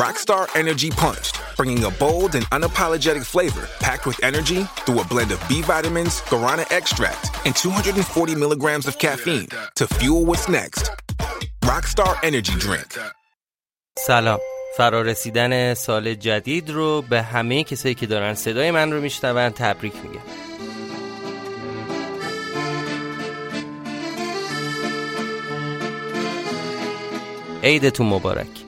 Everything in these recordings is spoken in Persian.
Rockstar Energy Punched, bringing a bold and unapologetic flavor packed with energy through a blend of B vitamins, guarana extract, and 240 milligrams of caffeine to fuel what's next. Rockstar Energy Drink. سلام فرارسیدن سال جدید رو به همه کسایی که دارن صدای من رو میشنون تبریک میگم عیدتون مبارک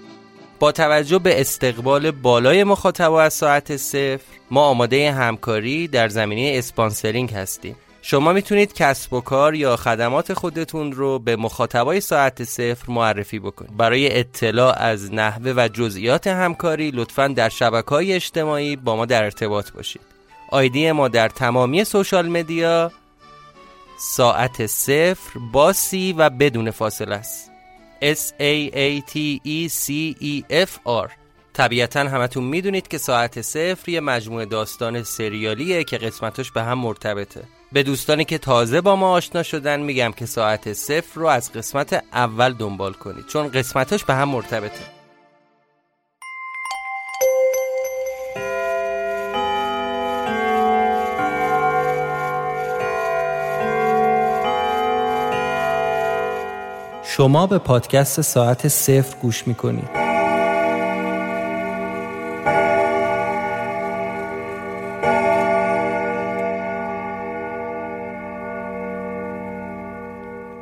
با توجه به استقبال بالای مخاطبا از ساعت صفر ما آماده همکاری در زمینه اسپانسرینگ هستیم. شما می‌تونید کسب و کار یا خدمات خودتون رو به مخاطبای ساعت صفر معرفی بکنید. برای اطلاع از نحوه و جزئیات همکاری لطفا در شبکه های اجتماعی با ما در ارتباط باشید. آیدی ما در تمامی سوشال مدیا ساعت صفر با سی و بدون فاصله است. S A A T E C E F R. طبیعتا همتون می‌دونید که ساعت صفر یه مجموعه داستان سریالیه که قسمتاش به هم مرتبطه. به دوستانی که تازه با ما آشنا شدن میگم که ساعت صفر رو از قسمت اول دنبال کنید چون قسمتاش به هم مرتبطه. شما به پادکست ساعت صفر گوش می‌کنید.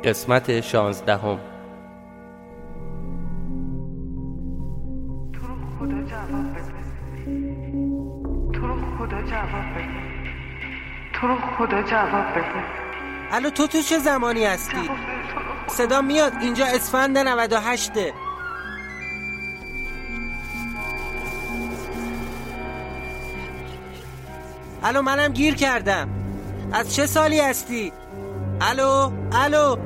قسمت شانزدهم. تو رو خدا جواب بده. تو رو خدا جواب بده. تو رو خدا جواب بده. الو تو تو چه زمانی هستی؟ صدا میاد. اینجا اسفند 98 الو منم گیر کردم. از چه سالی هستی؟ الو الو.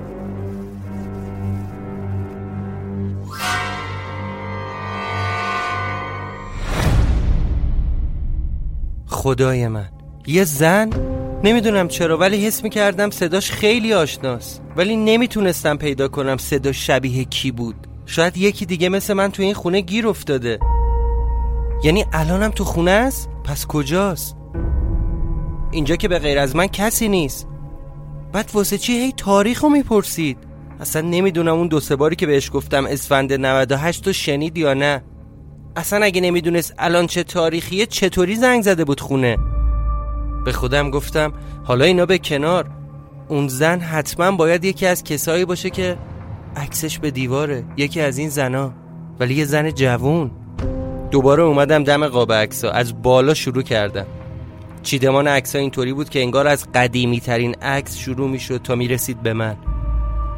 خدای من. یه زن؟ نمی‌دونم چرا ولی حس می‌کردم صداش خیلی آشناست. ولی نمی‌تونستم پیدا کنم صدا شبیه کی بود. شاید یکی دیگه مثل من تو این خونه گیر افتاده. یعنی الانم تو خونه است؟ پس کجاست؟ اینجا که به غیر از من کسی نیست. بعد واسه چی هی تاریخ رو می‌پرسید؟ اصلا نمی‌دونم اون دو سه باری که بهش گفتم اسفند 98 تو شنید یا نه. اصلا اگه نمی‌دونست الان چه تاریخیه چطوری زنگ زده بود خونه؟ به خودم گفتم حالا اینا به کنار. اون زن حتما باید یکی از کسایی باشه که عکسش به دیواره یکی از این زنا. ولی یه زن جوون. دوباره اومدم دم قاب عکسا از بالا شروع کردم. چیدمان عکسا اینطوری بود که انگار از قدیمی ترین عکس شروع می‌شد تا می‌رسید به من.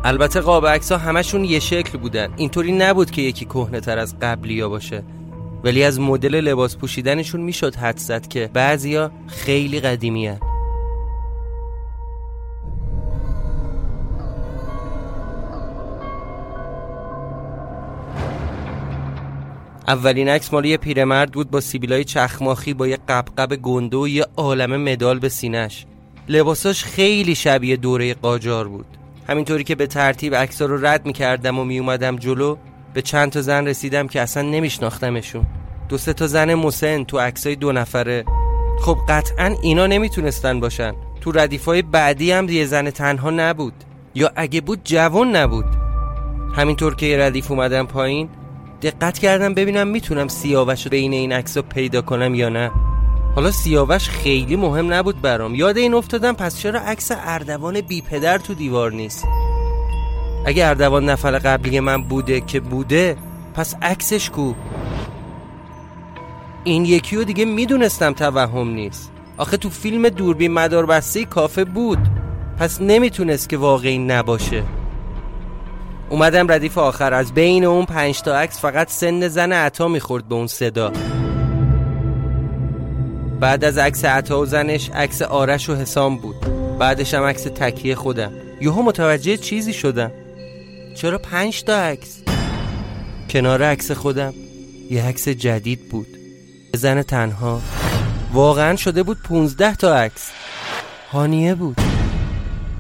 البته قاب عکسا همشون یه شکل بودن. اینطوری نبود که یکی کهنه تر از قبلیا باشه. ولی از مدل لباس پوشیدنشون می‌شد حد زد که بعضیا خیلی قدیمی هن. اولین عکس مال یه پیرمرد بود با سیبیلای چخماخی با یه قبقب گنده و یه عالم مدال به سینش لباساش خیلی شبیه دوره قاجار بود همینطوری که به ترتیب عکسا رو رد می‌کردم و میومدم جلو به چند تا زن رسیدم که اصلا نمیشناختمشون. دو سه تا زن مسن تو عکسای دو نفره. خب قطعا اینا نمی‌تونستن باشن. تو ردیفای بعدی هم یه زن تنها نبود. یا اگه بود جوان نبود. همینطور که یه ردیف اومدم پایین دقت کردم ببینم می‌تونم سیاوش رو بین این عکس پیدا کنم یا نه. حالا سیاوش خیلی مهم نبود برام. یاد این افتادم پس چرا عکس اردوان بی پدر تو دیوار نیست؟ اگه اردوان نفر قبلی من بوده که بوده پس عکسش کو. این یکی رو دیگه می‌دونستم توهم نیست. آخه تو فیلم دوربین مدار بسته کافه بود. پس نمی‌تونست که واقعی نباشه. اومدم ردیف آخر. از بین اون پنج تا عکس فقط سن زن عطا می‌خورد به اون صدا. بعد از عکس عطا و زنش عکس آرش و حسام بود. بعدش هم عکس تکیه خودم. یهو متوجه چیزی شدم. چرا پنج تا عکس؟ کنار عکس خودم یه عکس جدید بود. زن تنها. واقعا شده بود پونزده تا عکس. هانیه بود.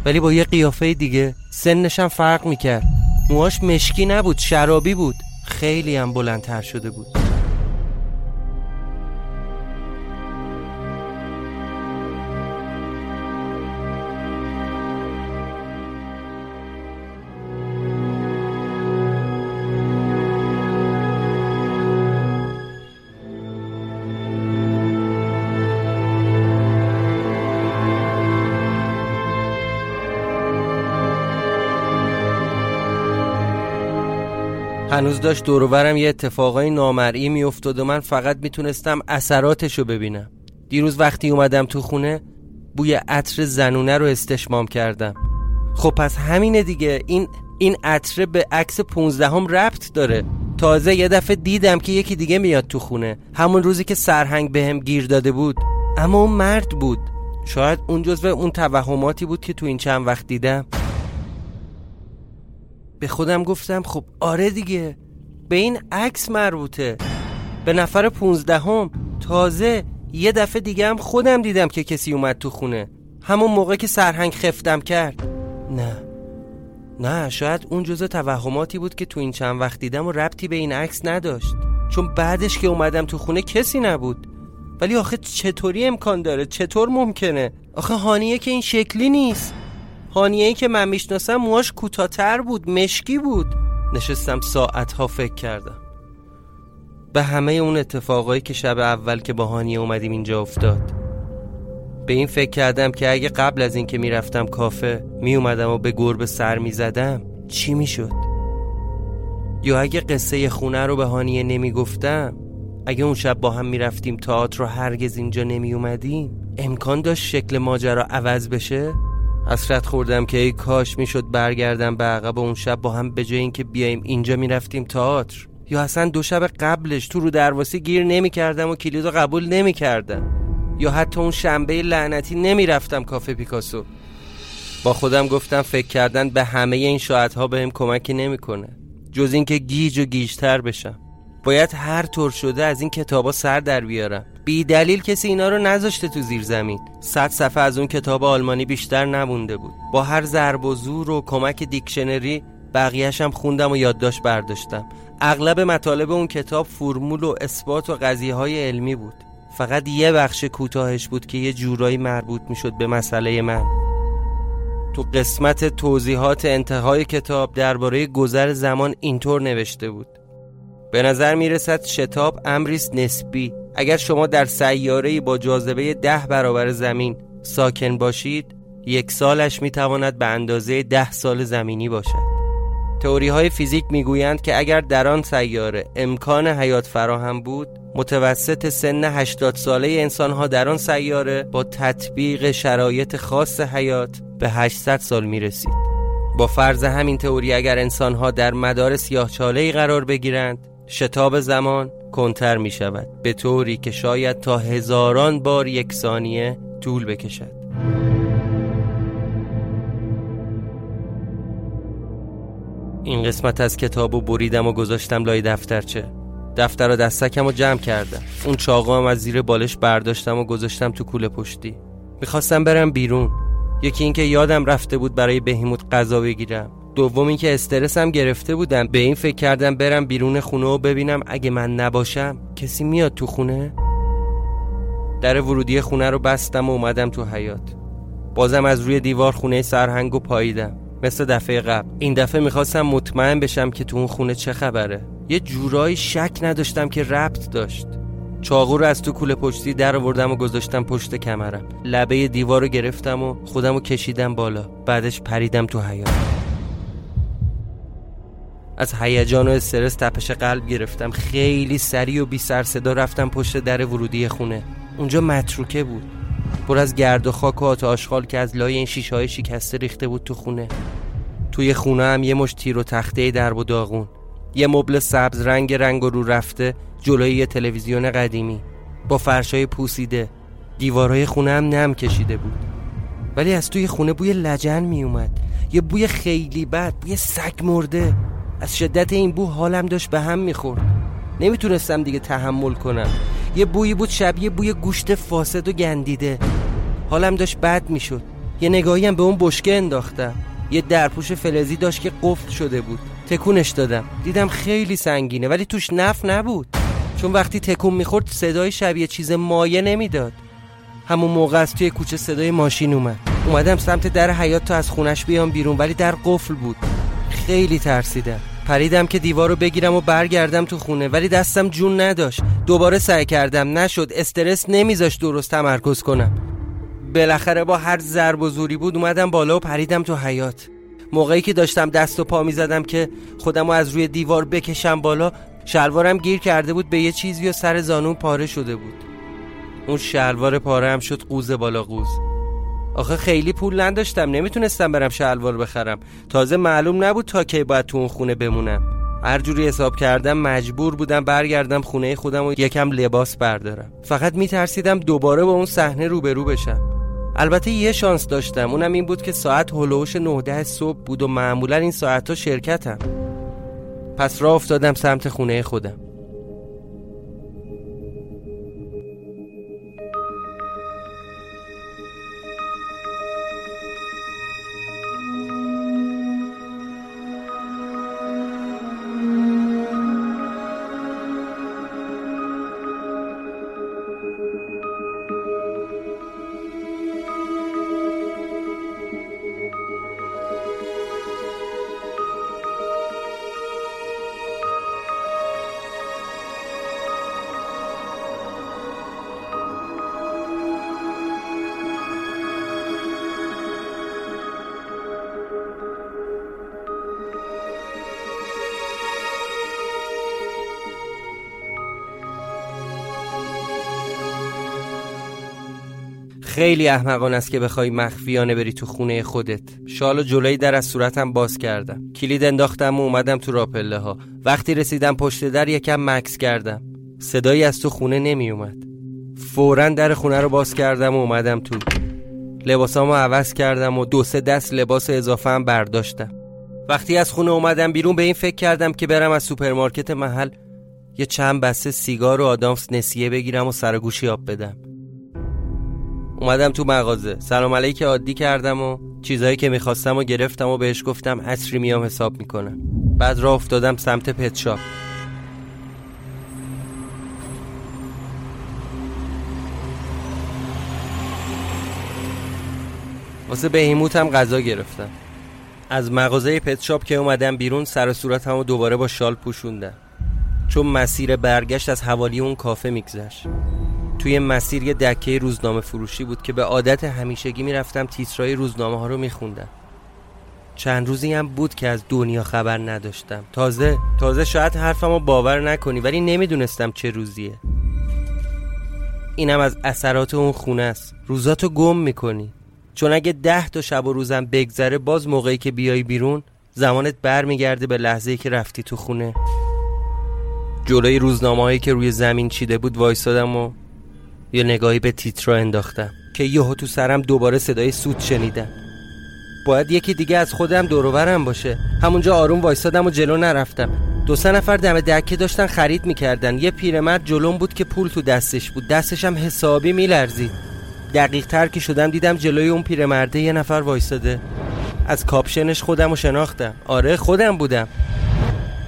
ولی با یه قیافه دیگه سنشم فرق می‌کرد. موهاش مشکی نبود شرابی بود. خیلی هم بلندتر شده بود. هنوز داشت دوروبرم یه اتفاقای نامرئی میافتاد و من فقط می‌تونستم اثراتشو ببینم. دیروز وقتی اومدم تو خونه بوی عطر زنونه رو استشمام کردم. خب پس همینه دیگه. این این عطر به عکس 15 هم ربط داره. تازه یه دفعه دیدم که یکی دیگه میاد تو خونه. همون روزی که سرهنگ بهم گیر داده بود. اما اون مرد بود. شاید اون جزو اون توهماتی بود که تو این چند وقت دیدم. به خودم گفتم خب آره دیگه. به این عکس مربوطه. به نفر پونزدهم تازه یه دفعه دیگه هم خودم دیدم که کسی اومد تو خونه. همون موقع که سرهنگ خفتم کرد. نه. نه شاید اون جزء توهماتی بود که تو این چند وقت دیدم و ربطی به این عکس نداشت. چون بعدش که اومدم تو خونه کسی نبود. ولی آخه چطوری امکان داره؟ چطور ممکنه؟ آخه هانیه که این شکلی نیست. هانیه ای که من می‌شناسم موهاش کوتاهتر بود مشکی بود. نشستم ساعتها فکر کردم. به همه اون اتفاقایی که شب اول که با هانیه اومدیم اینجا افتاد. به این فکر کردم که اگه قبل از اینکه می‌رفتم کافه میومدم و به گربه سر می‌زدم چی می‌شد؟ یا اگه قصه خونه رو به هانیه نمی‌گفتم اگه اون شب با هم می‌رفتیم تئاتر رو هرگز اینجا نمی اومدیم امکان داشت شکل ماجرا عوض بشه؟ حسرت خوردم که ای کاش می‌شد برگردم به عقب اون شب با هم به جای اینکه بیایم اینجا می‌رفتیم تئاتر. یا اصلا دو شب قبلش تو رو درواسی گیر نمی‌کردم و کلیدو قبول نمی‌کردم. یا حتی اون شنبه لعنتی نمی‌رفتم کافه پیکاسو. با خودم گفتم فکر کردن به همه این شاعتها بهم کمکی نمی‌کنه. جز اینکه گیج و گیجتر بشم. باید هر طور شده از این کتابا سر در بیارم. بی دلیل کسی اینا رو نذاشته تو زیر زمین. صد صفحه از اون کتاب آلمانی بیشتر نمونده بود. با هر ضرب و زور و کمک دیکشنری بقیهشم خوندم و یادداشت برداشتم. اغلب مطالب اون کتاب فرمول و اثبات و قضیه های علمی بود. فقط یه بخش کوتاهش بود که یه جورایی مربوط می‌شد به مسئله من. تو قسمت توضیحات انتهای کتاب درباره گذر زمان اینطور نوشته بود. به نظر می‌رسد شتاب امریست نسبی. اگر شما در سیاره با جاذبه ده برابر زمین ساکن باشید یک سالش می‌تواند به اندازه ده سال زمینی باشد تئوری های فیزیک می‌گویند که اگر در آن سیاره امکان حیات فراهم بود متوسط سن 80 ساله انسان ها در آن سیاره با تطبیق شرایط خاص حیات به 800 سال می رسید. با فرض همین تئوری اگر انسان ها در مدار سیاهچاله قرار بگیرند شتاب زمان کنتر می شود به طوری که شاید تا هزاران بار یک ثانیه طول بکشد. این قسمت از کتاب و بریدم و گذاشتم لای دفترچه دفتر و دستکم و جمع کردم. اون چاقو هم از زیر بالش برداشتم و گذاشتم تو کوله پشتی. می‌خواستم برم بیرون. یکی اینکه یادم رفته بود برای بهیموت غذا بگیرم. دوم اینکه استرسم گرفته بودم. به این فکر کردم برم بیرون خونه و ببینم اگه من نباشم کسی میاد تو خونه؟ در ورودی خونه رو بستم و اومدم تو حیات بازم از روی دیوار خونه سرهنگ و پاییدم. مثل دفعه قبل. این دفعه می‌خواستم مطمئن بشم که تو اون خونه چه خبره. یه جورایی شک نداشتم که ربط داشت. چاقو رو از تو کوله پشتی در آوردم و گذاشتم پشت کمرم. لبه دیوار رو گرفتم و خودم رو کشیدم بالا. بعدش پریدم تو حیات از هیجان و استرس تپش قلب گرفتم. خیلی سریع و بی سر صدا رفتم پشت در ورودی خونه. اونجا متروکه بود. پر از گرد و خاک و آشغال که از لای این شیشه های شکسته ریخته بود تو خونه. توی خونه هم یه مش تیر و تخته درب و داغون. یه مبل سبز رنگ رنگ و رو رفته جلوی یه تلویزیون قدیمی. با فرشای پوسیده. دیوارهای خونه هم نم کشیده بود. ولی از توی خونه بوی لجن می اومد یه بوی خیلی بد بوی سگ مرده. از شدت این بو حالم داشت به هم می‌خورد. نمی‌تونستم دیگه تحمل کنم. یه بویی بود شبیه بوی گوشت فاسد و گندیده. حالم داشت بد می‌شد. یه نگاهی هم به اون بشکه انداختم. یه درپوش فلزی داشت که قفل شده بود. تکونش دادم. دیدم خیلی سنگینه ولی توش نف نبود. چون وقتی تکون می‌خورد صدای شبیه چیز مایه نمی‌داد. همون موقع از توی کوچه صدای ماشین اومد. اومدم سمت در حیات تا از خونش بیام بیرون ولی در قفل بود. خیلی ترسیدم. پریدم که دیوار رو بگیرم و برگردم تو خونه ولی دستم جون نداشت. دوباره سعی کردم. نشد. استرس نمیذاش درست تمرکز کنم. بالاخره با هر ضرب و زوری بود اومدم بالا و پریدم تو حیات موقعی که داشتم دست و پا می‌زدم که خودم رو از روی دیوار بکشم بالا شلوارم گیر کرده بود به یه چیزی و سر زانون پاره شده بود. اون شلوار پاره هم شد قوز بالا قوز. آخه خیلی پول نداشتم نمی‌تونستم برم شلوار بخرم. تازه معلوم نبود تا کی باید تو اون خونه بمونم. هر جوری حساب کردم مجبور بودم برگردم خونه خودم و یکم لباس بردارم. فقط میترسیدم دوباره با اون صحنه روبرو بشم. البته یه شانس داشتم اونم این بود که ساعت هلوش 9 صبح بود و معمولا این ساعت ها شرکتم. پس راه افتادم سمت خونه خودم. خیلی احمقانه است که بخوای مخفیانه بری تو خونه خودت. شالو جلوی در از صورتم باز کردم. کلید انداختم و اومدم تو راه پله ها وقتی رسیدم پشت در یکم مکس کردم. صدایی از تو خونه نمی اومد. فورا در خونه رو باز کردم و اومدم تو. لباسامو عوض کردم و دو سه دست لباس اضافه هم برداشتم. وقتی از خونه اومدم بیرون به این فکر کردم که برم از سوپرمارکت محل یه چند بسته سیگار و آدامس نسیه بگیرم و سر گوشی آب بدم. اومدم تو مغازه. سلام علیک عادی کردم و چیزهایی که می‌خواستم و گرفتم و بهش گفتم عصری میام حساب می‌کنم. بعد راه افتادم سمت پت شاپ. واسه بهیموت هم غذا گرفتم. از مغازه پت شاپ که اومدم بیرون سر صورتم و دوباره با شال پوشوندم. چون مسیر برگشت از حوالی اون کافه میگذشت. توی مسیر یه دکه روزنامه فروشی بود که به عادت همیشگی می‌رفتم تیترای روزنامه ها رو میخوندم. چند روزی هم بود که از دنیا خبر نداشتم. تازه تازه شاید حرفم رو باور نکنی ولی نمی‌دونستم چه روزیه. اینم از اثرات اون خونه است. روزاتو گم می‌کنی. چون اگه ده تا شب و روزم بگذره باز موقعی که بیای بیرون زمانت بر میگرده به لحظه که رفتی تو خونه. جلوی روزنامه هایی که روی زمین چیده بود وایستادم و یه نگاهی به تیترا انداختم که یهو تو سرم دوباره صدای سوت شنیدم. باید یکی دیگه از خودم دورورم باشه. همونجا آروم وایستادم و جلو نرفتم. دو سه نفر دم دکه داشتن خرید می‌کردن. یه پیرمرد جلوم بود که پول تو دستش بود. دستش هم حسابی میلرزید. دقیق تر که شدم دیدم جلوی اون پیرمرده یه نفر وایستاده از کاپشنش خودم رو شناختم. آره خودم بودم.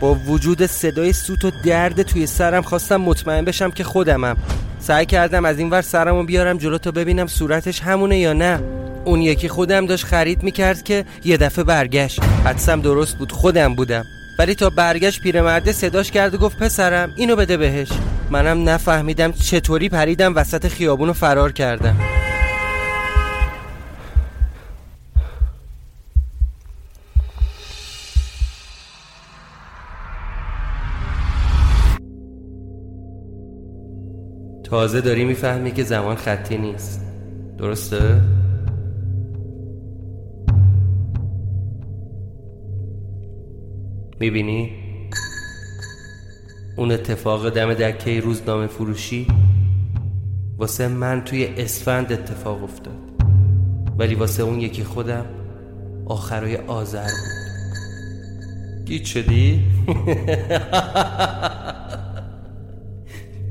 با وجود صدای سوت و درد توی سرم خواستم مطمئن بشم که خودمم. سعی کردم از این ور سرم رو بیارم جلو تا ببینم صورتش همونه یا نه. اون یکی خودم داشت خرید می‌کرد که یه دفعه برگشت. حدسم درست بود خودم بودم. ولی تا برگشت پیرمرده صداش کرد و گفت پسرم اینو بده بهش. منم نفهمیدم چطوری پریدم وسط خیابون و فرار کردم. تازه داری می‌فهمی که زمان خطی نیست درسته؟ می‌بینی؟ اون اتفاق دم دکه روزنامه فروشی واسه من توی اسفند اتفاق افتاد ولی واسه اون یکی خودم آخرای آذر بود گیت شدی؟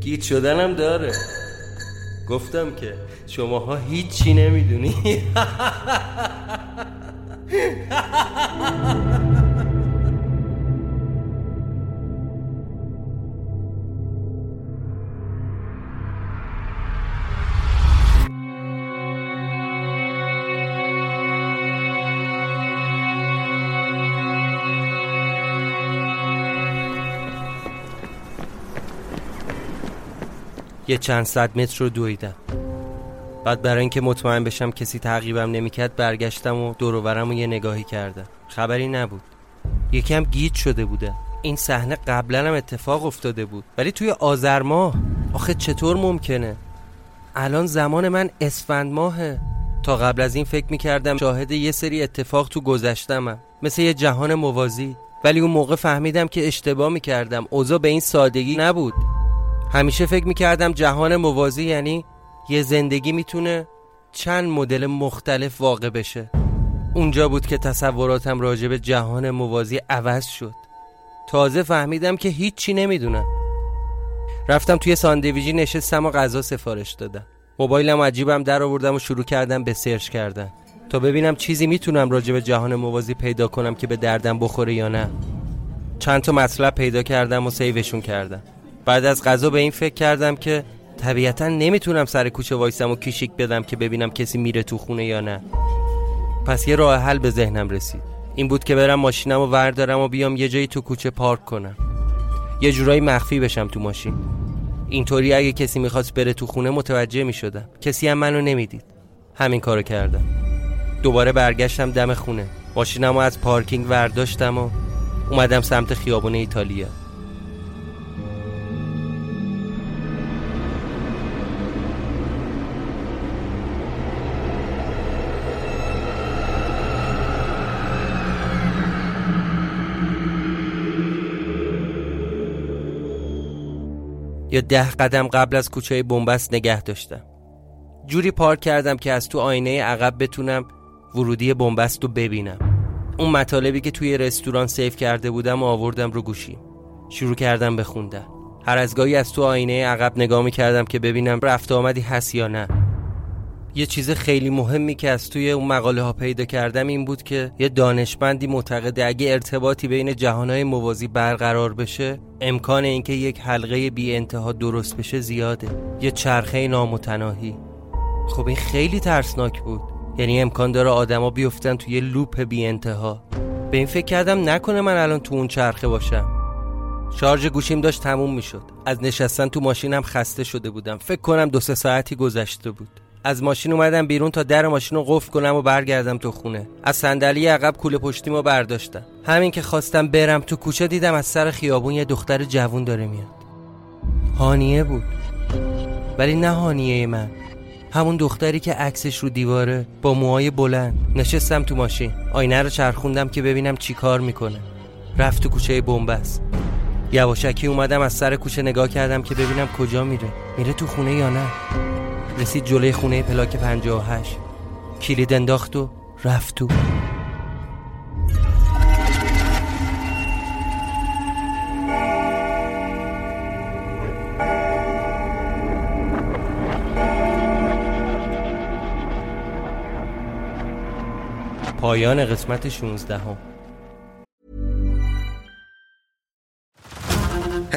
گیت شدنم داره. گفتم که شماها هیچی نمی‌دونی. یه چند صد متر رو دویدم. بعد برای اینکه مطمئن بشم کسی تعقیبم نمی‌کرد برگشتم و دور یه نگاهی کردم. خبری نبود. یکم گیت شده بوده. این صحنه قبلا هم اتفاق افتاده بود. ولی توی آذر ماه. آخه چطور ممکنه؟ الان زمان من اسفند ماهه. تا قبل از این فکر می‌کردم شاهد یه سری اتفاق تو گذشتمم. مثل یه جهان موازی. ولی اون موقع فهمیدم که اشتباه می‌کردم. اوضاع به این سادگی نبود. همیشه فکر می‌کردم جهان موازی یعنی یه زندگی می‌تونه چند مدل مختلف واقع بشه. اونجا بود که تصوراتم راجع به جهان موازی عوض شد. تازه فهمیدم که هیچی نمی‌دونم. رفتم توی ساندویجی نشستم و غذا سفارش دادم. موبایلم عجیبم در آوردم و شروع کردم به سرچ کردن. تا ببینم چیزی می‌تونم راجع به جهان موازی پیدا کنم که به دردم بخوره یا نه. چند تا مطلب پیدا کردم و سیوشون کردم. بعد از غذا به این فکر کردم که طبیعتا نمی‌تونم سر کوچه وایسم و کیشیک بدم که ببینم کسی میره تو خونه یا نه. پس یه راه حل به ذهنم رسید. این بود که برم ماشینم و وردارم و بیام یه جایی تو کوچه پارک کنم. یه جورایی مخفی بشم تو ماشین. اینطوری اگه کسی می‌خواست بره تو خونه متوجه می‌شدم. کسی هم منو نمی‌دید. همین کارو کردم. دوباره برگشتم دم خونه. ماشینم از پارکینگ ورداشتم و اومدم سمت خیابون ایتالیا. یا ده قدم قبل از کوچه بنبست نگه داشتم. جوری پارک کردم که از تو آینه عقب بتونم ورودی بنبست رو ببینم. اون مطالبی که توی رستوران سیف کرده بودم و آوردم رو گوشی شروع کردم بخوندن هر از گاهی از تو آینه عقب نگاه می کردم که ببینم رفت آمدی هست یا نه. یه چیز خیلی مهمی که از توی اون مقاله ها پیدا کردم این بود که یه دانشمندی معتقده اگه ارتباطی بین جهانهای موازی برقرار بشه امکان اینکه یک حلقه بی انتها درست بشه زیاده. یه چرخه نامتناهی. خب این خیلی ترسناک بود. یعنی امکان داره آدما بیفتن توی یه لوپ بی انتها. به این فکر کردم نکنه من الان تو اون چرخه باشم. شارژ گوشیم داشت تموم می‌شد. از نشستن تو ماشینم خسته شده بودم. فکر کنم دو سه ساعتی گذشته بود. از ماشین اومدم بیرون تا در ماشین رو قفل کنم و برگردم تو خونه. از صندلی عقب کوله پشتیمو برداشتم. همین که خواستم برم تو کوچه دیدم از سر خیابون یه دختر جوون داره میاد. هانیه بود. ولی نه هانیه من. همون دختری که عکسش رو دیواره با موهای بلند نشستم تو ماشین. آینه رو چرخوندم که ببینم چی کار می‌کنه. رفت تو کوچه بنبست. یواشکی اومدم از سر کوچه نگاه کردم که ببینم کجا میره. میره تو خونه یا نه؟ رسید جلوی خونه پلاک 58 کلید انداخت و رفت تو پایان قسمت 16 هم.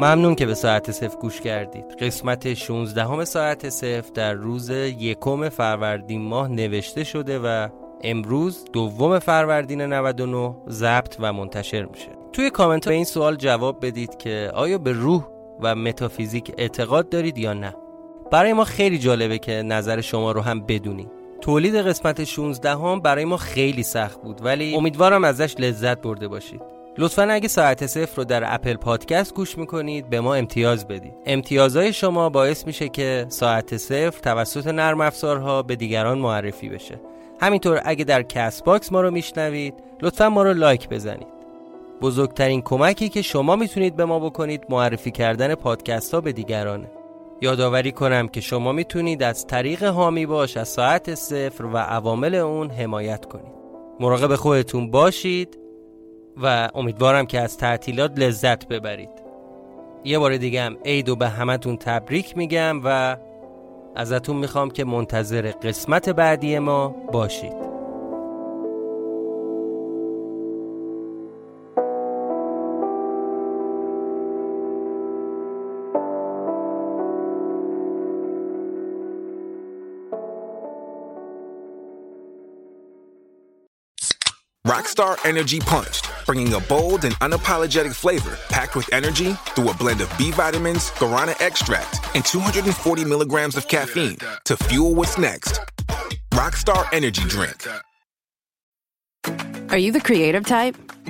ممنون که به ساعت صفر گوش کردید. قسمت 16 همه ساعت صفر در روز یکم فروردین ماه نوشته شده و امروز دوم فروردین 99 ضبط و منتشر میشه. توی کامنت به این سوال جواب بدید که آیا به روح و متافیزیک اعتقاد دارید یا نه؟ برای ما خیلی جالبه که نظر شما رو هم بدونیم. تولید قسمت 16 هم برای ما خیلی سخت بود ولی امیدوارم ازش لذت برده باشید. لطفا اگه ساعت صفر رو در اپل پادکست گوش می‌کنید به ما امتیاز بدید. امتیازهای شما باعث میشه که ساعت صفر توسط نرم افزارها به دیگران معرفی بشه. همینطور اگه در Castbox ما رو میشنوید لطفا ما رو لایک بزنید. بزرگترین کمکی که شما می‌تونید به ما بکنید معرفی کردن پادکست ها به دیگرانه. یادآوری کنم که شما می‌تونید از طریق حامی باش از ساعت صفر و عوامل اون حمایت کنید. مراقب خودتون باشید. و امیدوارم که از تعطیلات لذت ببرید. یه بار دیگه هم عید و به همتون تبریک میگم و ازتون می‌خوام که منتظر قسمت بعدی ما باشید. Rockstar Energy Punched, bringing a bold and unapologetic flavor packed with energy through a blend of B vitamins, guarana extract, and 240 milligrams of caffeine to fuel what's next. Rockstar Energy Drink. Are you the creative type?